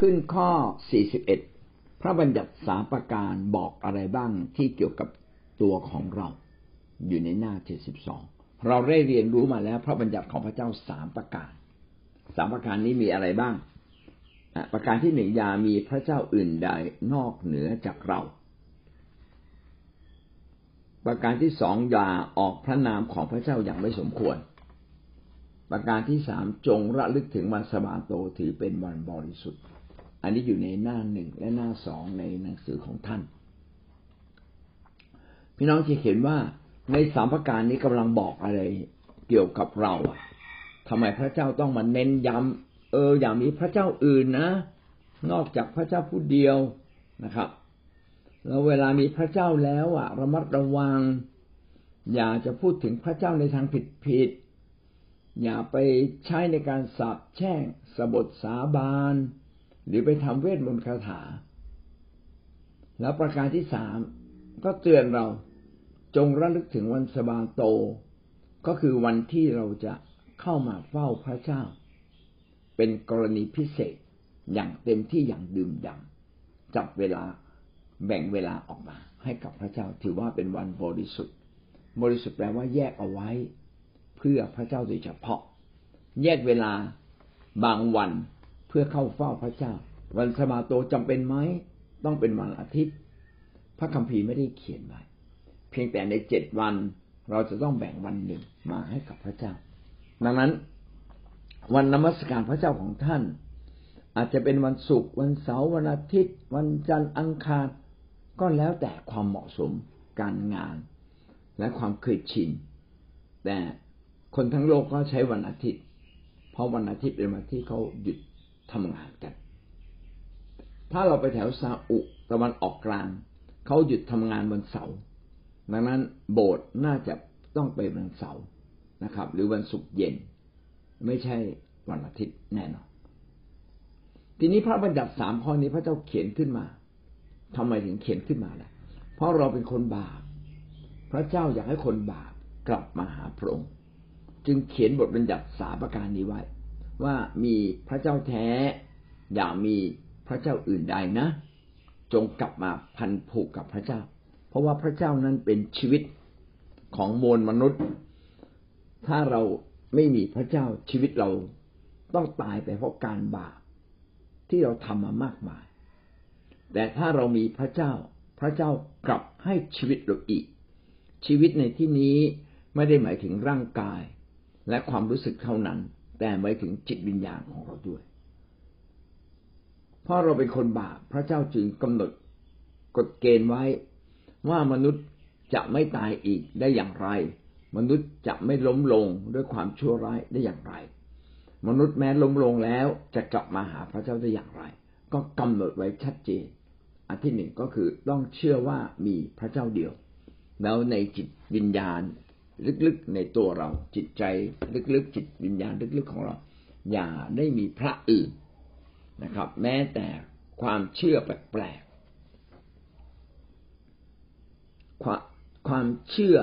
ขึ้นข้อ 41 พระบัญญัติสามประการบอกอะไรบ้างที่เกี่ยวกับตัวของเรา อยู่ในหน้า 72 เราได้เรียนรู้มาแล้ว พระบัญญัติของพระเจ้าสามประการสามประการนี้มีอะไรบ้าง ประการที่หนึ่งยามีพระเจ้าอื่นใดนอกเหนือจากเรา ประการที่สองยาออกพระนามของพระเจ้าอย่างไม่สมควร ประการที่สามจงระลึกถึงวันสบาโตถือเป็นวันบริสุทธิ์ อันนี้อยู่ในหน้าหนึ่งและหน้าสองในหนังสือของท่าน พี่น้องจะเห็นว่าในสามประการนี้กำลังบอกอะไรเกี่ยวกับเราอะทำไมพระเจ้าต้องมาเน้นย้ำเอออย่างนี้พระเจ้าอื่นนะ นอกจากพระเจ้าผู้เดียวนะครับ แล้วเวลามีพระเจ้าแล้วอะระมัดระวัง อย่าจะพูดถึงพระเจ้าในทางผิดผิดอย่าไปใช้ในการสาบแช่งสบทสาบาน หรือไปทำเวทมนต์คาถา แล้วประการที่สามก็เตือนเราจงระลึกถึงวันสบาโต ก็คือวันที่เราจะเข้ามาเฝ้าพระเจ้า เป็นกรณีพิเศษอย่างเต็มที่อย่างดื่มด่ำจับเวลาแบ่งเวลาออกมา ให้กับพระเจ้าถือว่าเป็นวันบริสุทธิ์ บริสุทธิ์แปลว่าแยกเอาไว้ เพื่อพระเจ้าโดยเฉพาะ แยกเวลาบางวัน เพื่อเข้าเฝ้าพระเจ้า วันสมาโตจำเป็นไหมต้องเป็นวันอาทิตย์ พระคัมภีร์ไม่ได้เขียนไว้เพียงแต่ในเจ็ดวันเราจะต้องแบ่งวันหนึ่งมาให้กับพระเจ้า ดังนั้น วันนมัสการพระเจ้าของท่าน อาจจะเป็นวันศุกร์วันเสาร์วันอาทิตย์ วันจันทร์อังคารก็แล้วแต่ความเหมาะสมการงาน และความเคยชิน แต่คนทั้งโลกก็ใช้วันอาทิตย์ เพราะวันอาทิตย์เป็นวันที่เขาหยุด ทำงานกัน ถ้าเราไปแถวซาอุตะวันออกกลางเขาหยุดทำงานวันเสาร์ดังนั้นโบสถ์น่าจะต้องไปวันเสาร์นะครับ หรือวันศุกร์เย็น ไม่ใช่วันอาทิตย์แน่นอนทีนี้พระบัญญัติสามข้อนี้พระเจ้าเขียนขึ้นมาทำไมถึงเขียนขึ้นมาล่ะ เพราะเราเป็นคนบาปพระเจ้าอยากให้คนบาปกลับมาหาพระองค์จึงเขียนบทบัญญัติสาประการนี้ไว้ ว่ามีพระเจ้าแท้ อย่ามีพระเจ้าอื่นใดนะ จงกลับมาพันผูกกับพระเจ้า เพราะว่าพระเจ้านั้นเป็นชีวิตของมวลมนุษย์ ถ้าเราไม่มีพระเจ้าชีวิตเราต้องตายไปเพราะการบาปที่เราทำมามากมาย แต่ถ้าเรามีพระเจ้า พระเจ้ากลับให้ชีวิตเราอีก ชีวิตในที่นี้ไม่ได้หมายถึงร่างกาย และความรู้สึกเท่านั้น แต่หมายถึงจิตวิญญาณของเราด้วย เพราะเราเป็นคนบาปพระเจ้าจึงกำหนดกฎเกณฑ์ไว้ว่ามนุษย์จะไม่ตายอีกได้อย่างไร มนุษย์จะไม่ล้มลงด้วยความชั่วร้ายได้อย่างไร มนุษย์แม้ล้มลงแล้วจะกลับมาหาพระเจ้าได้อย่างไร ก็กำหนดไว้ชัดเจน อันที่หนึ่งก็คือต้องเชื่อว่ามีพระเจ้าเดียว แล้วในจิตวิญญาณ ลึกๆในตัวเรา จิตใจลึกๆจิตวิญญาณลึกๆของเรา อย่าได้มีพระอื่นนะครับ แม้แต่ความเชื่อแปลกๆความความเชื่อ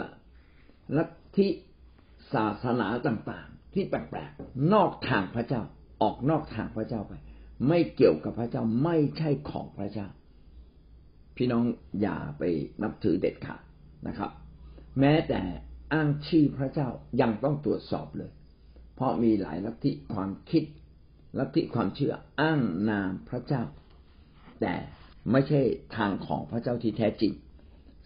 ลัทธิศาสนาต่างๆ ที่แปลกๆนอกทางพระเจ้าออกนอกทางพระเจ้าไป ไม่เกี่ยวกับพระเจ้าไม่ใช่ของพระเจ้า พี่น้องอย่าไปนับถือเด็ดขาดนะครับ แม้แต่ อ้างชื่อพระเจ้ายังต้องตรวจสอบเลย เพราะมีหลายลัทธิความคิดลัทธิความเชื่ออ้างนามพระเจ้า แต่ไม่ใช่ทางของพระเจ้าที่แท้จริง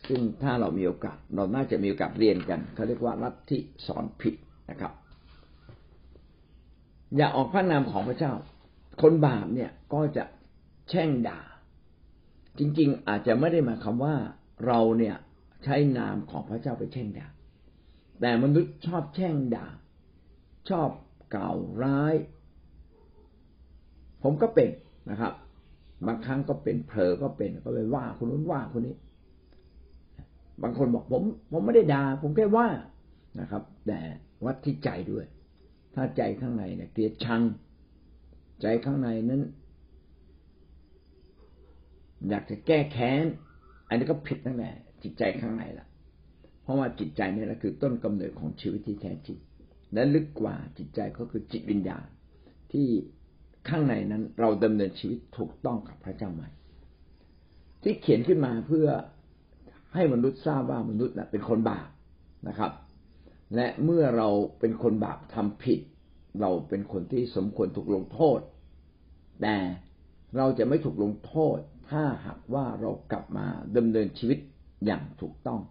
ซึ่งถ้าเรามีโอกาสเราน่าจะมีโอกาสเรียนกันเขาเรียกว่าลัทธิสอนผิดนะครับ อย่าออกพระนามของพระเจ้า คนบาปเนี่ยก็จะแช่งด่า จริง ๆ อาจจะไม่ได้หมายความว่าเราเนี่ยใช้นามของพระเจ้าไปแช่งด่า แต่มนุษย์ชอบแช่งด่า ชอบกล่าวร้าย ผมก็เป็นนะครับบางครั้งก็เป็นเผลอก็เป็นก็ไปว่าคนนู้นว่าคนนี้ บางคนบอกผม ผมไม่ได้ด่าผมแค่ว่านะครับ แต่วัดที่ใจด้วย ถ้าใจข้างในเนี่ยเกลียดชัง ใจข้างในนั้น อยากจะแก้แค้น อันนี้ก็ผิดตั้งแต่จิตใจข้างในละ เพราะว่าจิตใจนี่แหละคือต้นกำเนิดของชีวิตที่แท้จริง และลึกกว่าจิตใจก็คือจิตวิญญาณ ที่ข้างในนั้นเราดำเนินชีวิตถูกต้องกับพระเจ้าไหมที่เขียนขึ้นมาเพื่อให้มนุษย์ทราบว่ามนุษย์เป็นคนบาปนะครับ และเมื่อเราเป็นคนบาปทำผิด เราเป็นคนที่สมควรถูกลงโทษ แต่เราจะไม่ถูกลงโทษ ถ้าหากว่าเรากลับมาดำเนินชีวิตอย่างถูกต้อง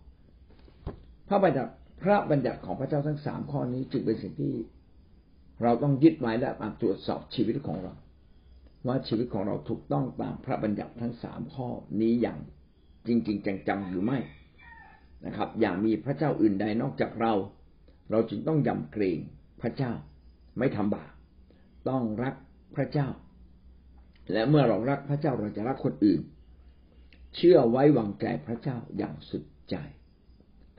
พระบัญญัติพระบัญญัติของพระเจ้าทั้งสามข้อนี้จึงเป็นสิ่งที่เราต้องยึดไว้และมาตรวจสอบชีวิตของเรา ว่าชีวิตของเราถูกต้องตามพระบัญญัติทั้งสามข้อนี้อย่างจริง ๆ จังๆหรือไม่นะครับ อย่างมีพระเจ้าอื่นใดนอกจากเรา เราจึงต้องยำเกรงพระเจ้าไม่ทำบาปต้องรักพระเจ้า และเมื่อเรารักพระเจ้าเราจะรักคนอื่น เชื่อไว้วางใจพระเจ้าอย่างสุดใจ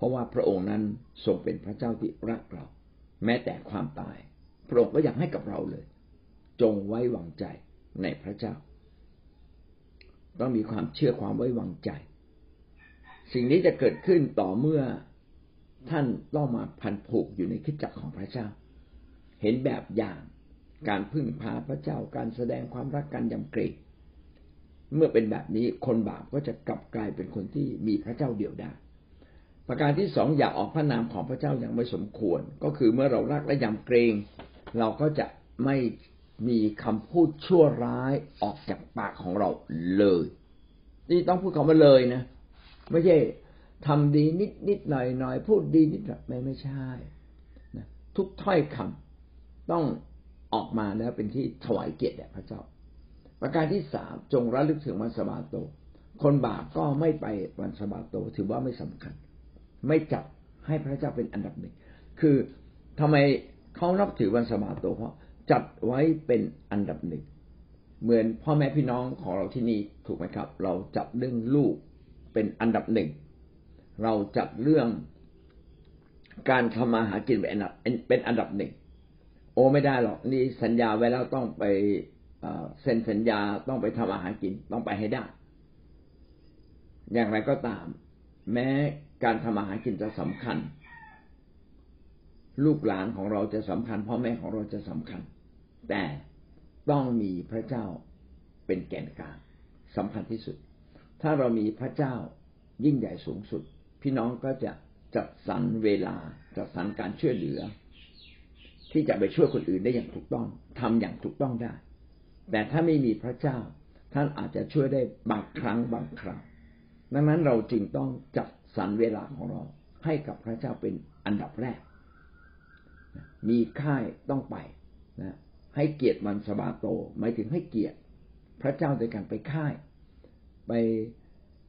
เพราะว่าพระองค์นั้นทรงเป็นพระเจ้าที่รักเรา แม้แต่ความตาย พระองค์ก็อยากให้กับเราเลย จงไว้วางใจในพระเจ้า ต้องมีความเชื่อความไว้วางใจ สิ่งนี้จะเกิดขึ้นต่อเมื่อท่านต้องมาพันผูกอยู่ในคิดจักรของพระเจ้า เห็นแบบอย่างการพึ่งพาพระเจ้าการแสดงความรักกันยำเกรงเมื่อเป็นแบบนี้คนบาปก็จะกลับกลายเป็นคนที่มีพระเจ้าเดียวได้ ประการที่สองอย่าออกพระนามของพระเจ้าอย่างไม่สมควร ก็คือเมื่อเรารักและยำเกรง เราก็จะไม่มีคำพูดชั่วร้ายออกจากปากของเราเลย นี่ต้องพูดคำว่าเลยนะ ไม่ใช่ทำดีนิดนิดหน่อยหน่อยพูดดีนิดหน่อยไม่ไม่ใช่นะทุกถ้อยคำต้องออกมาแล้วเป็นที่ถวายเกียรติแด่พระเจ้า ประการที่สามจงระลึกถึงวันสบาโต คนบาปก็ไม่ไปวันสบาโตถือว่าไม่สำคัญ ไม่จับให้พระเจ้าเป็นอันดับหนึ่ง คือทำไมเขานับถือวันสมาโตเพราะจัดไว้เป็นอันดับหนึ่ง เหมือนพ่อแม่พี่น้องของเราที่นี่ถูกไหมครับ เราจับเรื่องลูกเป็นอันดับหนึ่ง เราจัดเรื่องการทำมาหากินเป็นอันดับเป็นอันดับหนึ่ง โอ้ไม่ได้หรอกนี่สัญญาไว้แล้วต้องไปเซ็นสัญญาต้องไปทำอาหารกินต้องไปให้ได้ อย่างไรก็ตาม แม้ การทำอาหารกินจะสำคัญ ลูกหลานของเราจะสำคัญ พ่อแม่ของเราจะสำคัญ แต่ต้องมีพระเจ้าเป็นแกนกลางสำคัญที่สุด ถ้าเรามีพระเจ้ายิ่งใหญ่สูงสุด พี่น้องก็จะจัดสรรเวลาจัดสรรการช่วยเหลือ ที่จะไปช่วยคนอื่นได้อย่างถูกต้องทำอย่างถูกต้องได้ แต่ถ้าไม่มีพระเจ้า ท่านอาจจะช่วยได้บางครั้งบางคราวดังนั้นเราจึงต้องจัด สรรเวลาของเราให้กับพระเจ้าเป็นอันดับแรก มีค่ายต้องไปนะให้เกียรติวันสบาโต หมายถึงให้เกียรติพระเจ้าโดยการไปค่าย ไป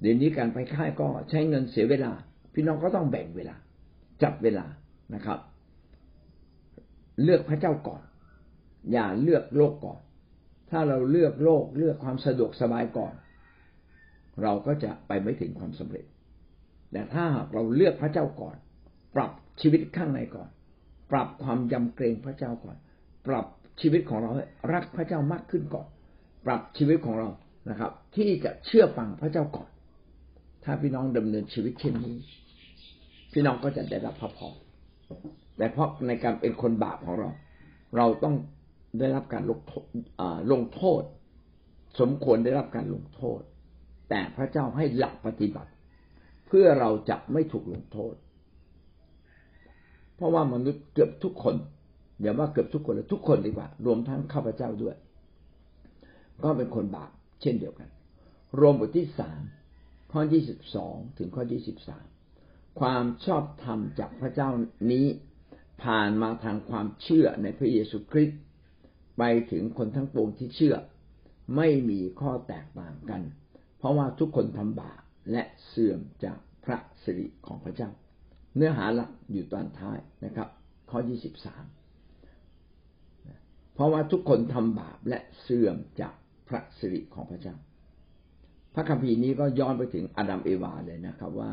เดี๋ยวนี้การไปค่ายก็ใช้เงินเสียเวลา พี่น้องก็ต้องแบ่งเวลา จับเวลานะครับ เลือกพระเจ้าก่อน อย่าเลือกโลกก่อน ถ้าเราเลือกโลกเลือกความสะดวกสบายก่อน เราก็จะไปไม่ถึงความสำเร็จ แต่ถ้าหากเราเลือกพระเจ้าก่อน ปรับชีวิตข้างในก่อน ปรับความยำเกรงพระเจ้าก่อน ปรับชีวิตของเราให้รักพระเจ้ามากขึ้นก่อน ปรับชีวิตของเรานะครับ ที่จะเชื่อฟังพระเจ้าก่อน ถ้าพี่น้องดำเนินชีวิตเช่นนี้ พี่น้องก็จะได้รับพระพรแต่เพราะในการเป็นคนบาปของเรา เราต้องได้รับการลงโทษลงโทษ สมควรได้รับการลงโทษ แต่พระเจ้าให้หลักปฏิบัติ พื่อเราจะไม่ถูกลงโทษ เพราะว่ามนุษย์เกือบทุกคนอย่าว่าเกือบทุกคนเลยทุกคนดีกว่า รวมทั้งข้าพเจ้าด้วย ก็เป็นคนบาปเช่นเดียวกัน รวมบทที่สามข้อที่สิบสองถึงข้อที่สิบสามความชอบธรรมจากพระเจ้านี้ ผ่านมาทางความเชื่อในพระเยซูคริสต์ไปถึงคนทั้งปวงที่เชื่อ ไม่มีข้อแตกต่างกัน เพราะว่าทุกคนทำบาป และเสื่อมจากพระสิริของพระเจ้า เนื้อหาหลักอยู่ตอนท้ายนะครับ ข้อยี่สิบสามเพราะว่าทุกคนทำบาปและเสื่อมจากพระสิริของพระเจ้า พระคัมภีร์นี้ก็ย้อนไปถึงอาดัมเอวาเลยนะครับว่า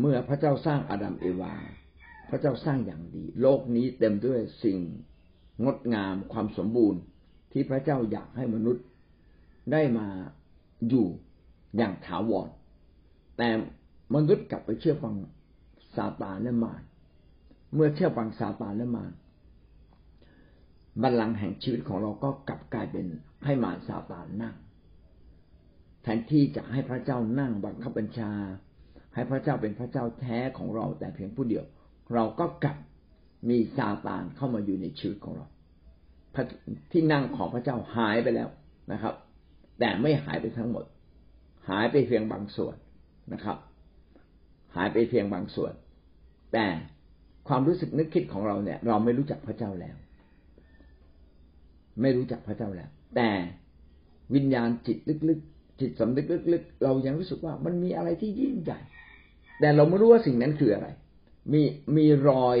เมื่อพระเจ้าสร้างอาดัมเอวา พระเจ้าสร้างอย่างดี โลกนี้เต็มด้วยสิ่งงดงามความสมบูรณ์ที่พระเจ้าอยากให้มนุษย์ได้มาอยู่ อย่างถาวร แต่มนุษย์กลับไปเชื่อฟังซาตานและมารเมื่อเชื่อฟังซาตานและมารบัลลังก์แห่งชีวิตของเราก็กลับกลายเป็นให้มารซาตานนั่ง แทนที่จะให้พระเจ้านั่งบังคับบัญชา ให้พระเจ้าเป็นพระเจ้าแท้ของเราแต่เพียงผู้เดียว เราก็กลับมีซาตานเข้ามาอยู่ในชีวิตของเราที่นั่งของพระเจ้าหายไปแล้วนะครับ แต่ไม่หายไปทั้งหมด หายไปเพียงบางส่วนนะครับ หายไปเพียงบางส่วน แต่ความรู้สึกนึกคิดของเราเนี่ย เราไม่รู้จักพระเจ้าแล้ว ไม่รู้จักพระเจ้าแล้ว แต่วิญญาณจิตลึกๆจิตสำนึกลึกๆเรายังรู้สึกว่ามันมีอะไรที่ยิ่งใหญ่ แต่เราไม่รู้ว่าสิ่งนั้นคืออะไร มีมีรอย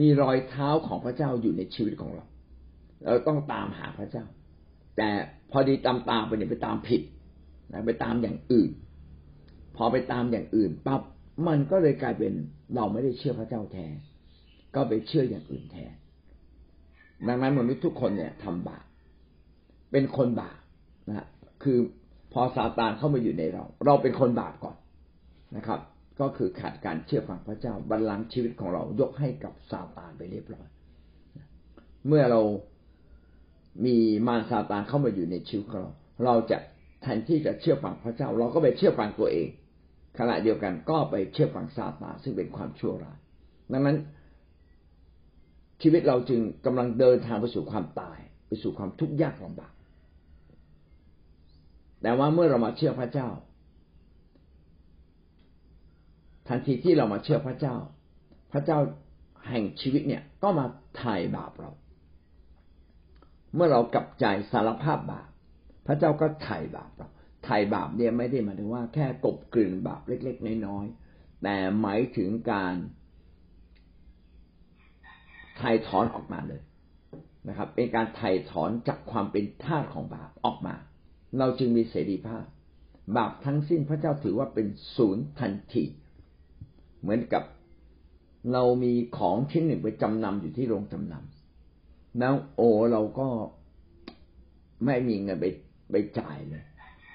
มีรอยเท้าของพระเจ้าอยู่ในชีวิตของเรา เราต้องตามหาพระเจ้า แต่พอดีตามตามไปเนี่ยไปตามผิด นะไปตามอย่างอื่น พอไปตามอย่างอื่นปั๊บมันก็เลยกลายเป็นเราไม่ได้เชื่อพระเจ้าแท้ก็ไปเชื่ออย่างอื่นแทนดังนั้นมนุษย์ทุกคนเนี่ยทำบาปเป็นคนบาปนะคือพอซาตานเข้ามาอยู่ในเรา เราเป็นคนบาปก่อนนะครับ ก็คือขาดการเชื่อฟังพระเจ้าบัลลังก์ชีวิตของเรายกให้กับซาตานไปเรียบร้อย เมื่อเรามีมารซาตานเข้ามาอยู่ในชีวิตของเรา เราจะ แทนที่จะเชื่อฟังพระเจ้า เราก็ไปเชื่อฟังตัวเอง ขณะเดียวกันก็ไปเชื่อฟังซาตานซึ่งเป็นความชั่วร้ายดังนั้น ชีวิตเราจึงกำลังเดินทางไปสู่ความตาย ไปสู่ความทุกข์ยากลำบากแต่ว่าเมื่อเรามาเชื่อพระเจ้า ทันทีที่เรามาเชื่อพระเจ้า พระเจ้าแห่งชีวิตเนี่ยก็มาไถ่บาปเรา เมื่อเรากลับใจสารภาพบาป พระเจ้าก็ไถ่บาปเราไถ่บาปเนี่ยไม่ได้หมายถึงว่าแค่กบกลืนบาปเล็ก ๆ น้อยๆแต่หมายถึงการไถ่ถอนออกมาเลยนะครับ เป็นการไถ่ถอนจากความเป็นทาสของบาปออกมา เราจึงมีเสรีภาพ บาปทั้งสิ้นพระเจ้าถือว่าเป็นศูนย์ทันทีเหมือนกับเรามีของชิ้นหนึ่งไปจำนำอยู่ที่โรงจำนำแล้วโอ้เราก็ไม่มีเงินไป ไปจ่ายเลย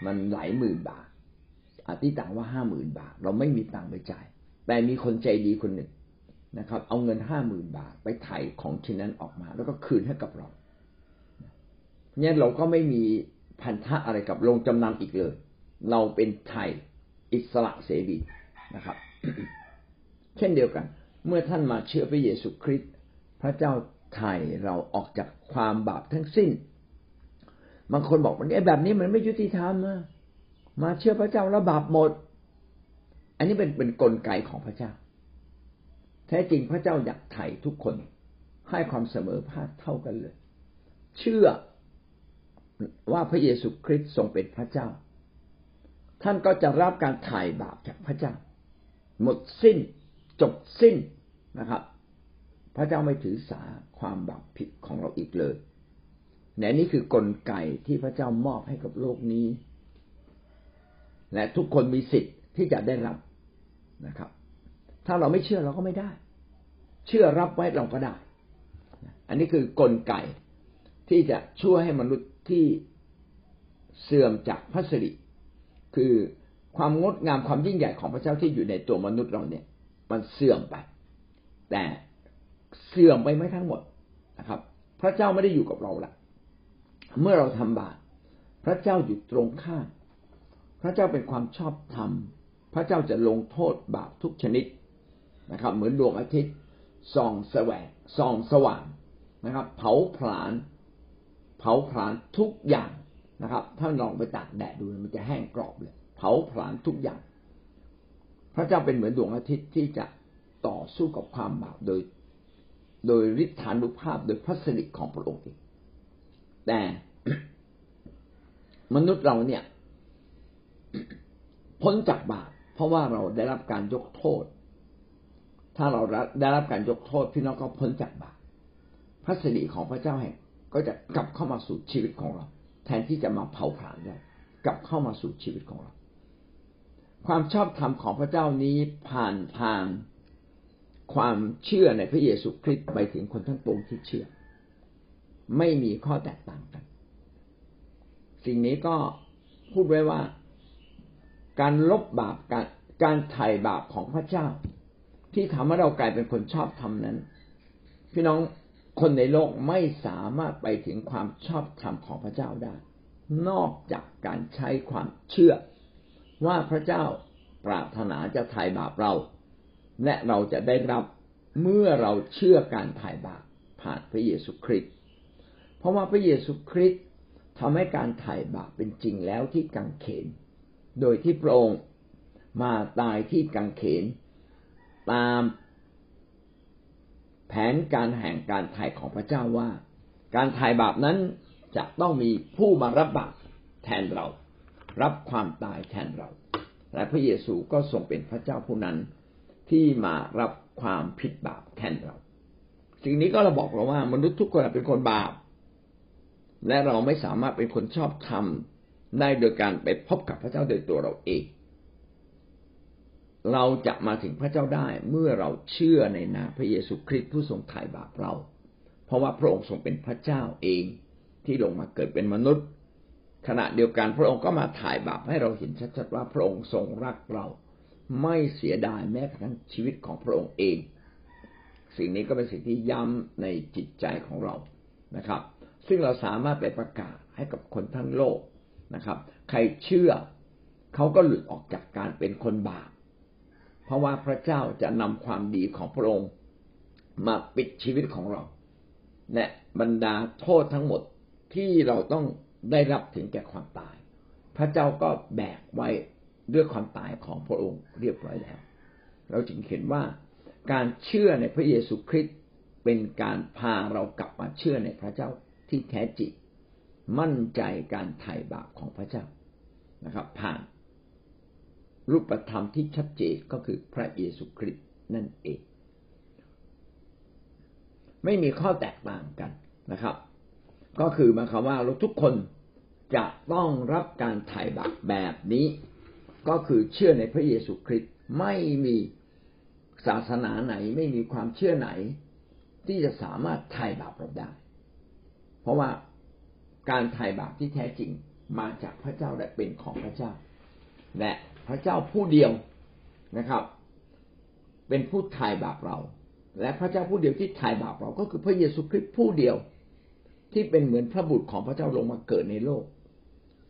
มันหลายหมื่นบาทอธิษฐานว่าห้าหมื่นบาท เราไม่มีตังค์ไปจ่าย แต่มีคนใจดีคนหนึ่งนะครับ เอาเงินห้าหมื่นบาท ไปถ่ายของชิ้นนั้นออกมา แล้วก็คืนให้กับเราเนี่ยเราก็ไม่มีพันธะอะไรกับโรงจำนำอีกเลย เราเป็นไทยอิสระเสรีนะครับ เช่นเดียวกัน เมื่อท่านมาเชื่อพระเยซูคริสต์พระเจ้าไถ่เราออกจากความบาปทั้งสิ้น บางคนบอกว่าไอ้แบบนี้มันไม่ยุติธรรมนะมาเชื่อพระเจ้าแล้วบาปหมด อันนี้เป็นเป็นนกลไกของพระเจ้า แท้จริงพระเจ้าอยากไถ่ทุกคนให้ความเสมอภาคเท่ากันเลย เชื่อว่าพระเยซูคริสต์ทรงเป็นพระเจ้า ท่านก็จะรับการไถ่บาปจากพระเจ้า หมดสิ้นจบสิ้นนะครับ พระเจ้าไม่ถือสาความบาปผิดของเราอีกเลย นี่นี่คือกลไกที่พระเจ้ามอบให้กับโลกนี้ และทุกคนมีสิทธิ์ที่จะได้รับนะครับ ถ้าเราไม่เชื่อเราก็ไม่ได้ เชื่อรับไว้เราก็ได้ อันนี้คือกลไกที่จะช่วยให้มนุษย์ที่เสื่อมจากพระสิริคือความงดงามความยิ่งใหญ่ของพระเจ้าที่อยู่ในตัวมนุษย์เราเนี่ย มันเสื่อมไป แต่เสื่อมไปไม่ทั้งหมดนะครับ พระเจ้าไม่ได้อยู่กับเราละ เมื่อเราทำบาปพระเจ้าอยู่ตรงข้ามพระเจ้าเป็นความชอบธรรม พระเจ้าจะลงโทษบาปทุกชนิดนะครับ เหมือนดวงอาทิตย์ส่องแสวงส่องสว่างนะครับ เผาผลาญเผาผลาญทุกอย่างนะครับ ถ้าลองไปตากแดดดูมันจะแห้งกรอบเลย เผาผลาญทุกอย่าง พระเจ้าเป็นเหมือนดวงอาทิตย์ที่จะต่อสู้กับความบาปโดย โดยฤทธานุภาพโดยพระสิริของพระองค์เอง แต่มนุษย์เราเนี่ย พ้นจากบาปเพราะว่าเราได้รับการยกโทษ ถ้าเราได้รับการยกโทษพี่น้องก็พ้นจากบาปพระสิริของพระเจ้าแห่ง ก็จะกลับเข้ามาสู่ชีวิตของเรา แทนที่จะมาเผาผลาญได้กลับเข้ามาสู่ชีวิตของเรา ความชอบธรรมของพระเจ้านี้ผ่านทางความเชื่อในพระเยซูคริสต์ไปถึงคนทั้งปวงที่เชื่อ ไม่มีข้อแตกต่างกัน สิ่งนี้ก็พูดไว้ว่า การลบบาปการการไถ่บาปของพระเจ้า ที่ทำให้เรากลายเป็นคนชอบทำนั้น พี่น้องคนในโลกไม่สามารถไปถึงความชอบธรรมของพระเจ้าได้ นอกจากการใช้ความเชื่อ ว่าพระเจ้าปรารถนาจะไถ่บาปเรา และเราจะได้รับเมื่อเราเชื่อการไถ่บาปผ่านพระเยซูคริสต์ เพราะว่าพระเยซูคริสต์ทำให้การไถ่บาปเป็นจริงแล้วที่กังเขน โดยที่พระองค์มาตายที่กังเขน ตามแผนการแห่งการไถ่ของพระเจ้าว่า การไถ่บาปนั้นจะต้องมีผู้มารับบาปแทนเรา รับความตายแทนเรา และพระเยซูก็ทรงเป็นพระเจ้าผู้นั้นที่มารับความผิดบาปแทนเราสิ่งนี้ก็เราบอกเราว่ามนุษย์ทุกคนเป็นคนบาป และเราไม่สามารถเป็นคนชอบธรรมได้โดยการไปพบกับพระเจ้าโดยตัวเราเอง เราจะมาถึงพระเจ้าได้เมื่อเราเชื่อในนามพระเยซูคริสต์ผู้ทรงไถ่บาปเรา เพราะว่าพระองค์ทรงเป็นพระเจ้าเองที่ลงมาเกิดเป็นมนุษย์ ขณะเดียวกันพระองค์ก็มาถ่ายบาปให้เราเห็นชัดๆว่าพระองค์ทรงรักเรา ไม่เสียดายแม้กระทั่งชีวิตของพระองค์เอง สิ่งนี้ก็เป็นสิ่งที่ย้ำในจิตใจของเรานะครับ ซึ่งเราสามารถไปประกาศให้กับคนทั้งโลกนะครับ ใครเชื่อเขาก็หลุดออกจากการเป็นคนบาป เพราะว่าพระเจ้าจะนำความดีของพระองค์มาปิดชีวิตของเรา และบรรดาโทษทั้งหมดที่เราต้องได้รับถึงแก่ความตาย พระเจ้าก็แบกไว้ด้วยความตายของพระองค์เรียบร้อยแล้ว เราจึงเห็นว่าการเชื่อในพระเยซูคริสต์เป็นการพาเรากลับมาเชื่อในพระเจ้า ที่แท้จริงมั่นใจการไถ่บาปของพระเจ้านะครับ ผ่านรูปธรรมที่ชัดเจนก็คือพระเยซูคริสต์นั่นเอง ไม่มีข้อแตกต่างกันนะครับ ก็คือหมายความว่าเราทุกคนจะต้องรับการไถ่บาปแบบนี้ ก็คือเชื่อในพระเยซูคริสต์ไม่มีศาสนาไหน ไม่มีความเชื่อไหน ที่จะสามารถไถ่บาปเราได้ เพราะว่าการไถ่บาปที่แท้จริงมาจากพระเจ้าและเป็นของพระเจ้า และพระเจ้าผู้เดียวนะครับ เป็นผู้ไถ่บาปเรา และพระเจ้าผู้เดียวที่ไถ่บาปเราก็คือพระเยซูคริสต์ผู้เดียว ที่เป็นเหมือนพระบุตรของพระเจ้าลงมาเกิดในโลก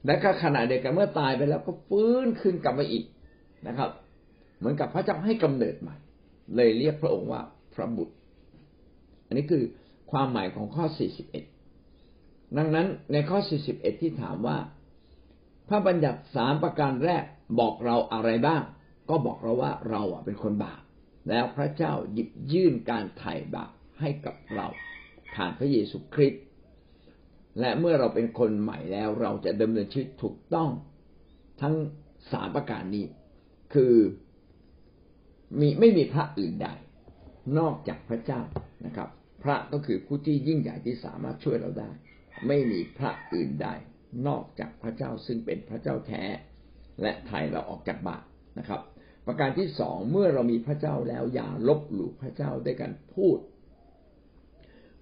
และก็ขณะเดียวกันเมื่อตายไปแล้วก็ฟื้นขึ้นกลับมาอีกนะครับ เหมือนกับพระเจ้าให้กำเนิดใหม่เลยเรียกพระองค์ว่าพระบุตร อันนี้คือความหมายของข้อ 41 ดังนั้นในข้อ 41 ที่ถามว่า พระบัญญัติสามประการแรกบอกเราอะไรบ้าง ก็บอกเราว่าเราเป็นคนบาปแล้วพระเจ้าหยิบยื่นการไถ่บาปให้กับเราผ่านพระเยซูคริสต์และเมื่อเราเป็นคนใหม่แล้วเราจะดำเนินชีวิตถูกต้องทั้งสามประการนี้ คือมีไม่มีพระอื่นใด นอกจากพระเจ้านะครับ พระก็คือผู้ที่ยิ่งใหญ่ที่สามารถช่วยเราได้ ไม่มีพระอื่นใด นอกจากพระเจ้าซึ่งเป็นพระเจ้าแท้ และไถ่เราออกจากบาปนะครับ ประการที่สองเมื่อเรามีพระเจ้าแล้วอย่าลบหลู่พระเจ้าด้วยการพูด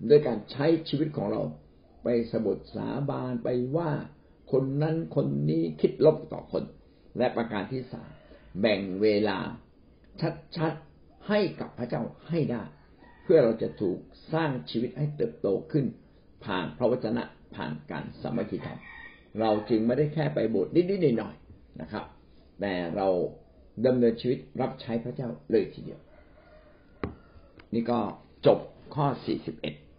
ด้วยการใช้ชีวิตของเราไปสบทสาบานไปว่าคนนั้นคนนี้คิดลบต่อคน และประการที่สามแบ่งเวลาชัดๆให้กับพระเจ้าให้ได้ เพื่อเราจะถูกสร้างชีวิตให้เติบโตขึ้น ผ่านพระวจนะผ่านการสมัครีธรรมเราจึงไม่ได้แค่ไปโบสถ์นิดๆหน่อยๆนะครับ แต่เราดำเนินชีวิตรับใช้พระเจ้าเลยทีเดียว นี่ก็จบข้อ 41